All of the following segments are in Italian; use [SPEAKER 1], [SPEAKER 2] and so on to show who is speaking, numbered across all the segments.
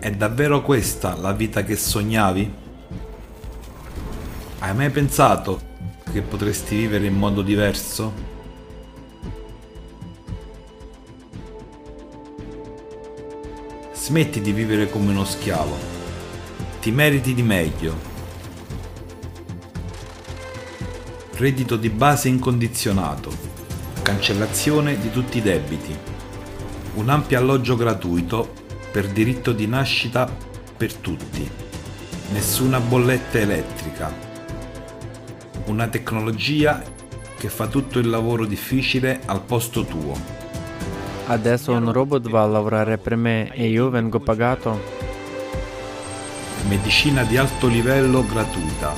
[SPEAKER 1] È davvero questa la vita che sognavi? Hai mai pensato che potresti vivere in modo diverso? Smetti di vivere come uno schiavo. Ti meriti di meglio. Reddito di base incondizionato. Cancellazione di tutti i debiti. Un ampio alloggio gratuito per diritto di nascita per tutti. Nessuna bolletta elettrica. Una tecnologia che fa tutto il lavoro difficile al posto tuo.
[SPEAKER 2] Adesso un robot va a lavorare per me e io vengo pagato.
[SPEAKER 1] Medicina di alto livello gratuita.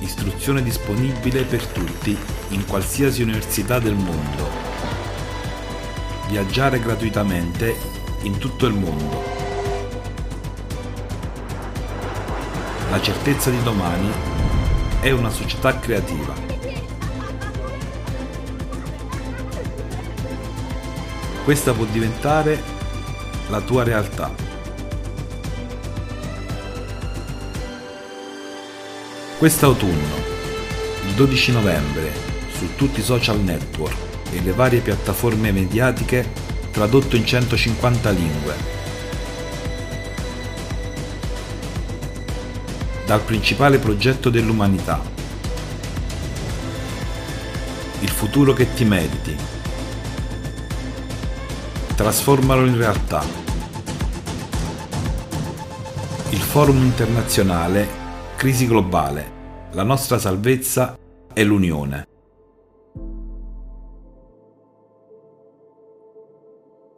[SPEAKER 1] Istruzione disponibile per tutti in qualsiasi università del mondo. Viaggiare gratuitamente in tutto il mondo. La certezza di domani è una società creativa. Questa può diventare la tua realtà. Quest'autunno, il 12 novembre, su tutti i social network e le varie piattaforme mediatiche, tradotto in 150 lingue. Dal principale progetto dell'umanità. Il futuro che ti meriti trasformalo in realtà. Il Forum internazionale Crisi globale. La nostra salvezza è l'unione.